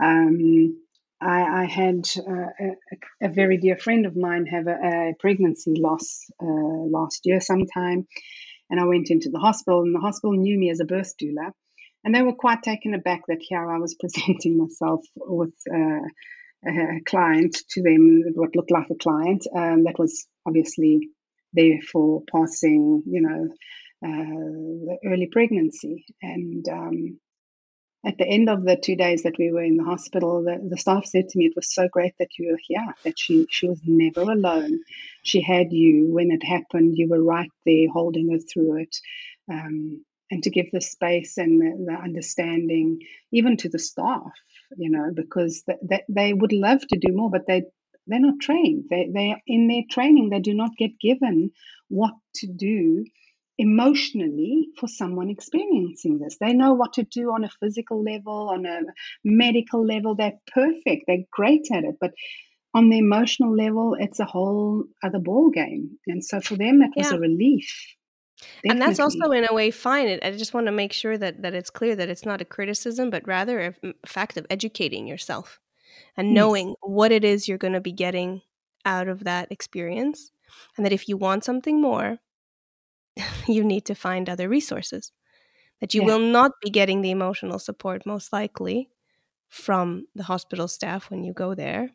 Um, I, I, had uh, a, a, very dear friend of mine have a, a pregnancy loss uh, last year sometime, and I went into the hospital, and the hospital knew me as a birth doula, and they were quite taken aback that here I was presenting myself with uh, a client to them, what looked like a client um, that was obviously there for passing, you know, uh, the early pregnancy. And um, at the end of the two days that we were in the hospital, the, the staff said to me, "It was so great that you were here. That she she was never alone. She had you when it happened. You were right there, holding her through it." Um, and to give the space and the, the, understanding, even to the staff, you know, because th- they would love to do more, but they they're not trained. They they in their training they do not get given what to do emotionally for someone experiencing this. They know what to do on a physical level, on a medical level. They're perfect. They're great at it, but on the emotional level, it's a whole other ball game. And so for them, it was yeah. a relief. Definitely. And that's also in a way fine. I just want to make sure that that it's clear that it's not a criticism, but rather a mm, fact of educating yourself and knowing yes. what it is you're going to be getting out of that experience. And that if you want something more, you need to find other resources. That you yeah. will not be getting the emotional support, most likely, from the hospital staff when you go there.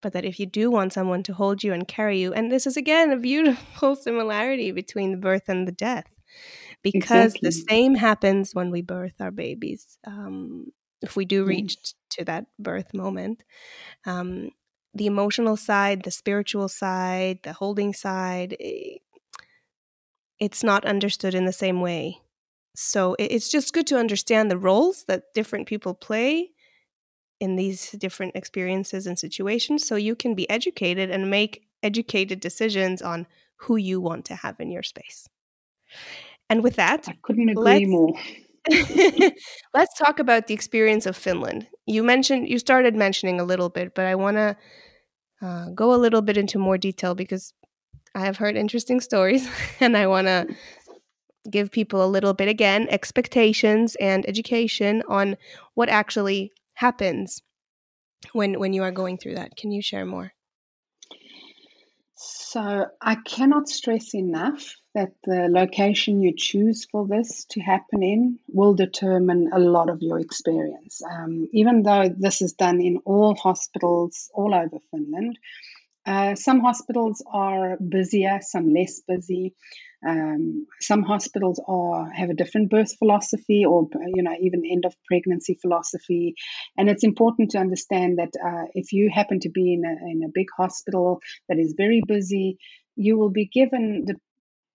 But that if you do want someone to hold you and carry you, and this is again a beautiful similarity between the birth and the death, because exactly. the same happens when we birth our babies. Um, if we do reach yes. to that birth moment, um, the emotional side, the spiritual side, the holding side, eh, it's not understood in the same way. So it's just good to understand the roles that different people play in these different experiences and situations so you can be educated and make educated decisions on who you want to have in your space. And with that, I couldn't agree more. let's talk about the experience of Finland. You mentioned you started mentioning a little bit, but I want to uh, go a little bit into more detail because I have heard interesting stories and I want to give people a little bit again expectations and education on what actually happens when when you are going through that. Can you share more? So I cannot stress enough that the location you choose for this to happen in will determine a lot of your experience. Um, even though this is done in all hospitals all over Finland, uh, some hospitals are busier, some less busy. Um, some hospitals are have a different birth philosophy, or you know, even end of pregnancy philosophy. And it's important to understand that uh, if you happen to be in a in a big hospital that is very busy, you will be given the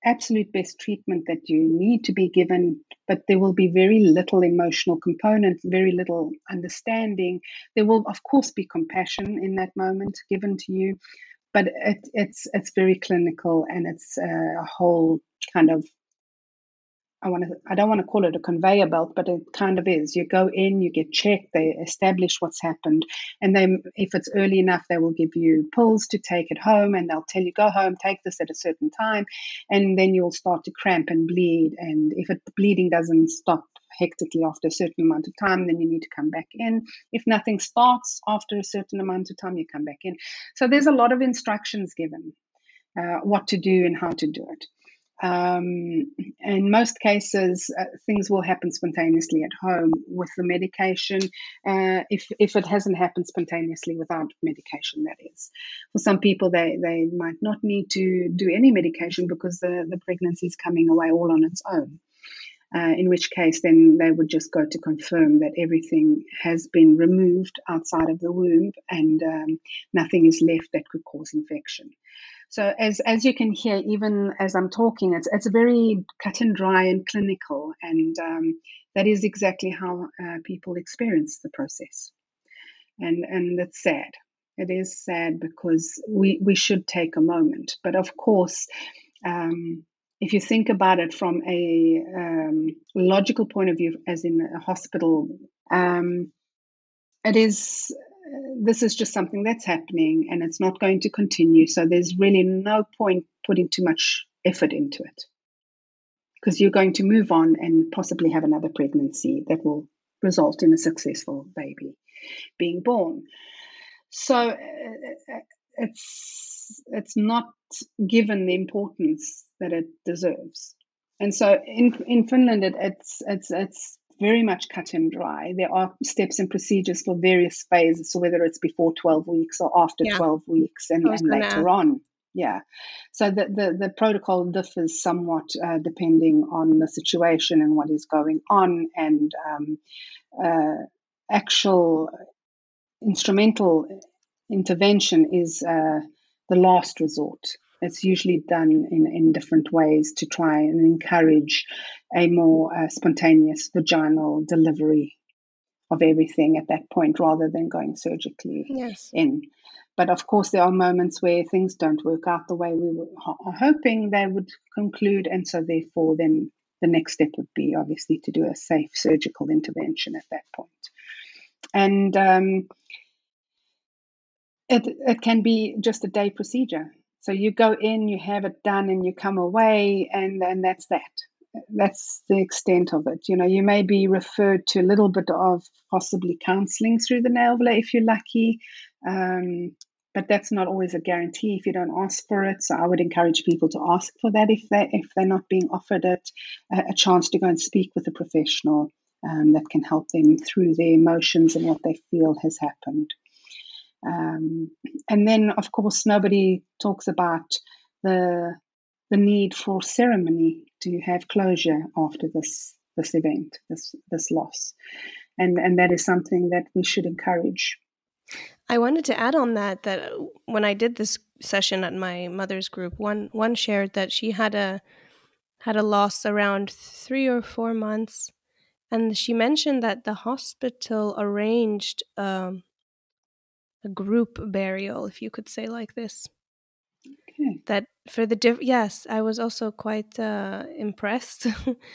absolute best treatment that you need to be given, but there will be very little emotional component, very little understanding. There will, of course, be compassion in that moment given to you, but it, it's it's very clinical and it's a whole kind of I want to I don't want to call it a conveyor belt, but it kind of is. You go in, you get checked, they establish what's happened, and then if it's early enough, they will give you pills to take at home, and they'll tell you go home, take this at a certain time, and then you'll start to cramp and bleed, and if it, the bleeding doesn't stop hectically after a certain amount of time, then you need to come back in. If nothing starts after a certain amount of time, you come back in. So there's a lot of instructions given uh, what to do and how to do it. Um, in most cases, uh, things will happen spontaneously at home with the medication. Uh, if if it hasn't happened spontaneously without medication, that is. For some people, they they might not need to do any medication because the the pregnancy is coming away all on its own. Uh, in which case, then they would just go to confirm that everything has been removed outside of the womb and um, nothing is left that could cause infection. So as as you can hear, even as I'm talking, it's it's very cut and dry and clinical, and um, that is exactly how uh, people experience the process, and and it's sad. It is sad because we we should take a moment, but of course. Um, if you think about it from a um, logical point of view, as in a hospital, um, it is this is just something that's happening and it's not going to continue. So there's really no point putting too much effort into it because you're going to move on and possibly have another pregnancy that will result in a successful baby being born. So uh, uh, it's it's not given the importance that it deserves. And so in in Finland, it, it's it's it's very much cut and dry. There are steps and procedures for various phases, so whether it's before 12 weeks or after yeah. 12 weeks and, and later on. Yeah. So the, the, the protocol differs somewhat uh, depending on the situation and what is going on, and um, uh, actual instrumental intervention is uh, the last resort. It's usually done in, in different ways to try and encourage a more uh, spontaneous vaginal delivery of everything at that point rather than going surgically yes. in. But of course, there are moments where things don't work out the way we were are hoping they would conclude. And so, therefore, then the next step would be obviously to do a safe surgical intervention at that point. And um, it, it can be just a day procedure. So you go in, you have it done, and you come away, and then that's that. That's the extent of it. You know, you may be referred to a little bit of possibly counselling through the neuvola if you're lucky, um, but that's not always a guarantee if you don't ask for it. So I would encourage people to ask for that if they if they're not being offered it, a, a chance to go and speak with a professional um, that can help them through their emotions and what they feel has happened. Um, and then, of course, nobody talks about the the need for ceremony to have closure after this this event, this this loss, and and that is something that we should encourage. I wanted to add on that that when I did this session at my mother's group, one one shared that she had a had a loss around three or four months, and she mentioned that the hospital arranged um, a group burial, if you could say like this. Okay. That for the diff- yes, I was also quite uh, impressed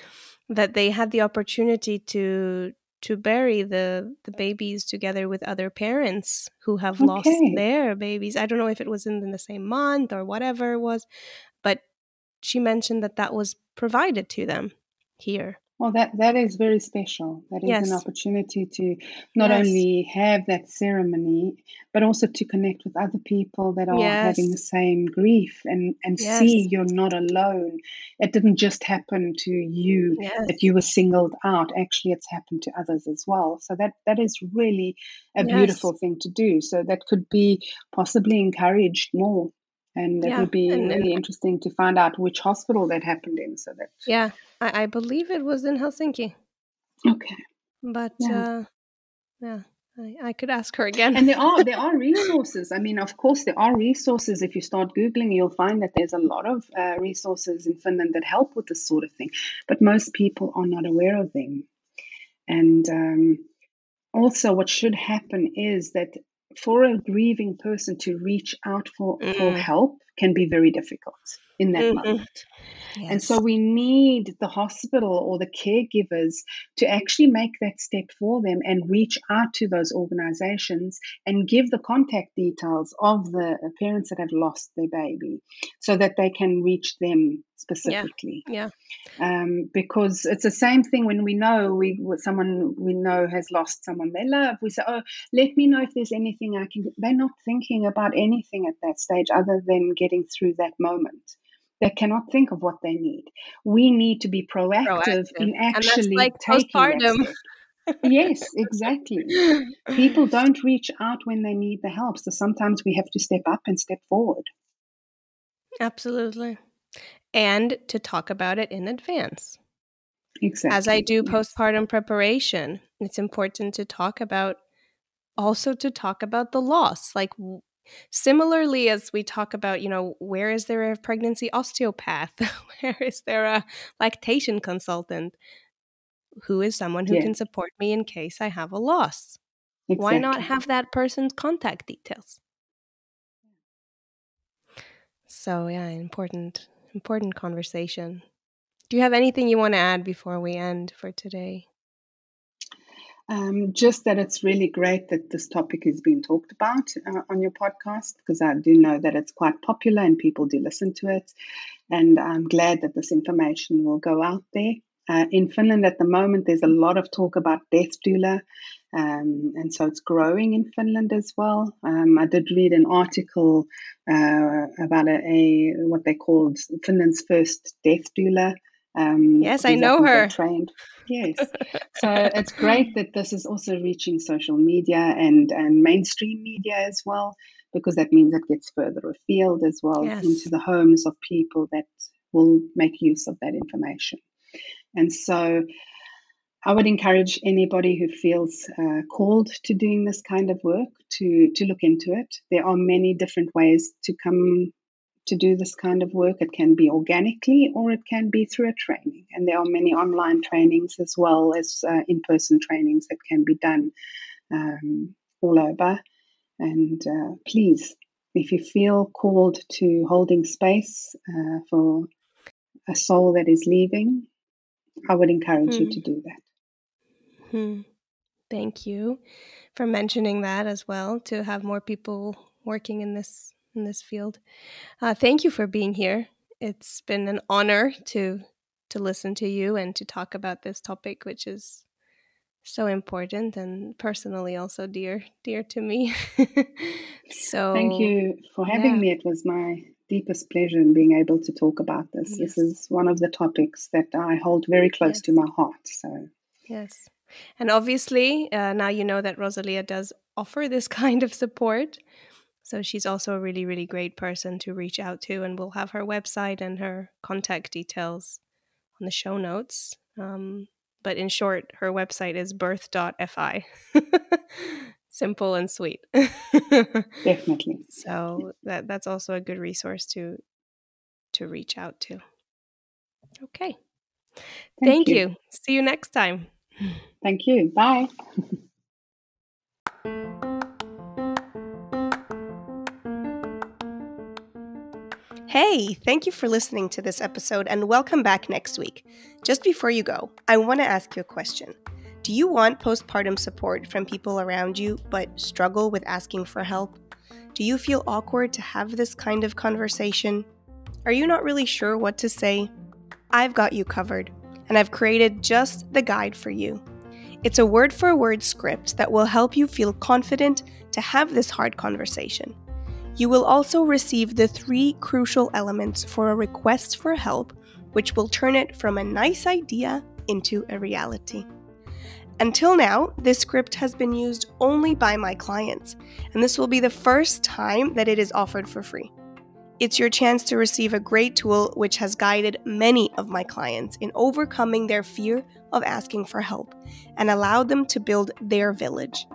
that they had the opportunity to to bury the the babies together with other parents who have okay. lost their babies. I don't know if it was in the same month or whatever it was, but she mentioned that that was provided to them here. Well, that, that is very special. That is yes. an opportunity to not yes. only have that ceremony, but also to connect with other people that are yes. having the same grief and, and see you're not alone. It didn't just happen to you, that you were singled out. Actually, it's happened to others as well. So that, that is really a beautiful thing to do. So that could be possibly encouraged more and it yeah, would be and, really interesting to find out which hospital that happened in so that yeah i, I believe it was in helsinki. Okay. But yeah, uh, yeah I, I could ask her again. And there are there are resources. I mean of course there are resources. If you start googling you'll find that there's a lot of uh, resources in finland that help with this sort of thing. But most people are not aware of them. And um, also what should happen is that for a grieving person to reach out for, mm. for help can be very difficult in that mm-hmm. moment. Yes. And so we need the hospital or the caregivers to actually make that step for them and reach out to those organizations and give the contact details of the parents that have lost their baby so that they can reach them specifically. Yeah. yeah. Um, because it's the same thing when we know we someone we know has lost someone they love. We say, "Oh, let me know if there's anything I can." They're not thinking about anything at that stage other than getting through that moment. They cannot think of what they need. We need to be proactive, proactive. in actually like taking postpartum. yes, exactly. People don't reach out when they need the help. So sometimes we have to step up and step forward. Absolutely. And to talk about it in advance. Exactly. As I do postpartum preparation, it's important to talk about also to talk about the loss. Like Similarly, as we talk about, you know, where is there a pregnancy osteopath? where is there a lactation consultant? Who is someone who yeah. can support me in case I have a loss? Exactly. Why not have that person's contact details? So yeah, important important conversation. Do you have anything you want to add before we end for today? Um, just that it's really great that this topic is being talked about uh, on your podcast because I do know that it's quite popular and people do listen to it. And I'm glad that this information will go out there. Uh, in Finland at the moment, there's a lot of talk about death doula, um, and so it's growing in Finland as well. Um, I did read an article uh, about a, a, what they called Finland's first death doula. Um, yes, I know her. Trained. Yes, so it's great that this is also reaching social media and and mainstream media as well, because that means it gets further afield as well yes. into the homes of people that will make use of that information. And so, I would encourage anybody who feels uh, called to doing this kind of work to to look into it. There are many different ways to come to do this kind of work. It can be organically or it can be through a training. And there are many online trainings as well as uh, in person trainings that can be done um, all over. And uh, please, if you feel called to holding space uh, for a soul that is leaving, I would encourage you hmm. to do that. Hmm. Thank you for mentioning that as well, to have more people working in this in this field. Uh, thank you for being here. It's been an honor to to listen to you and to talk about this topic, which is so important and personally also dear dear to me. so thank you for having yeah. me. It was my deepest pleasure in being able to talk about this. Yes. This is one of the topics that I hold very close yes. to my heart. So yes. And obviously, uh, now you know that Rosalia does offer this kind of support. So she's also a really, really great person to reach out to, and we'll have her website and her contact details on the show notes. Um, but in short, her website is birth.fi. Simple and sweet. Definitely. So that that's also a good resource to to reach out to. Okay. Thank, Thank you. you. See you next time. Thank you. Bye. Hey, thank you for listening to this episode and welcome back next week. Just before you go, I want to ask you a question. Do you want postpartum support from people around you but struggle with asking for help? Do you feel awkward to have this kind of conversation? Are you not really sure what to say? I've got you covered, and I've created just the guide for you. It's a word for word script that will help you feel confident to have this hard conversation. You will also receive the three crucial elements for a request for help, which will turn it from a nice idea into a reality. Until now, this script has been used only by my clients, and this will be the first time that it is offered for free. It's your chance to receive a great tool which has guided many of my clients in overcoming their fear of asking for help and allowed them to build their village.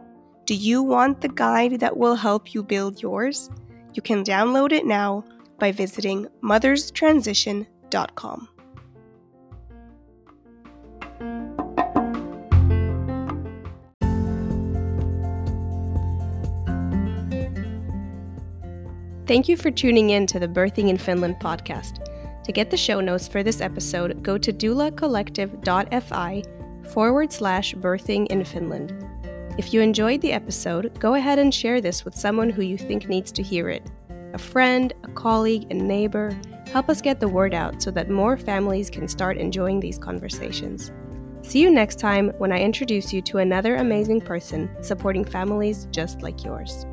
Do you want the guide that will help you build yours? You can download it now by visiting motherstransition.com. Thank you for tuning in to the Birthing in Finland podcast. To get the show notes for this episode, go to doulacollective.fi forward slash birthing in Finland. If you enjoyed the episode, go ahead and share this with someone who you think needs to hear it. A friend, a colleague, a neighbor. Help us get the word out so that more families can start enjoying these conversations. See you next time when I introduce you to another amazing person supporting families just like yours.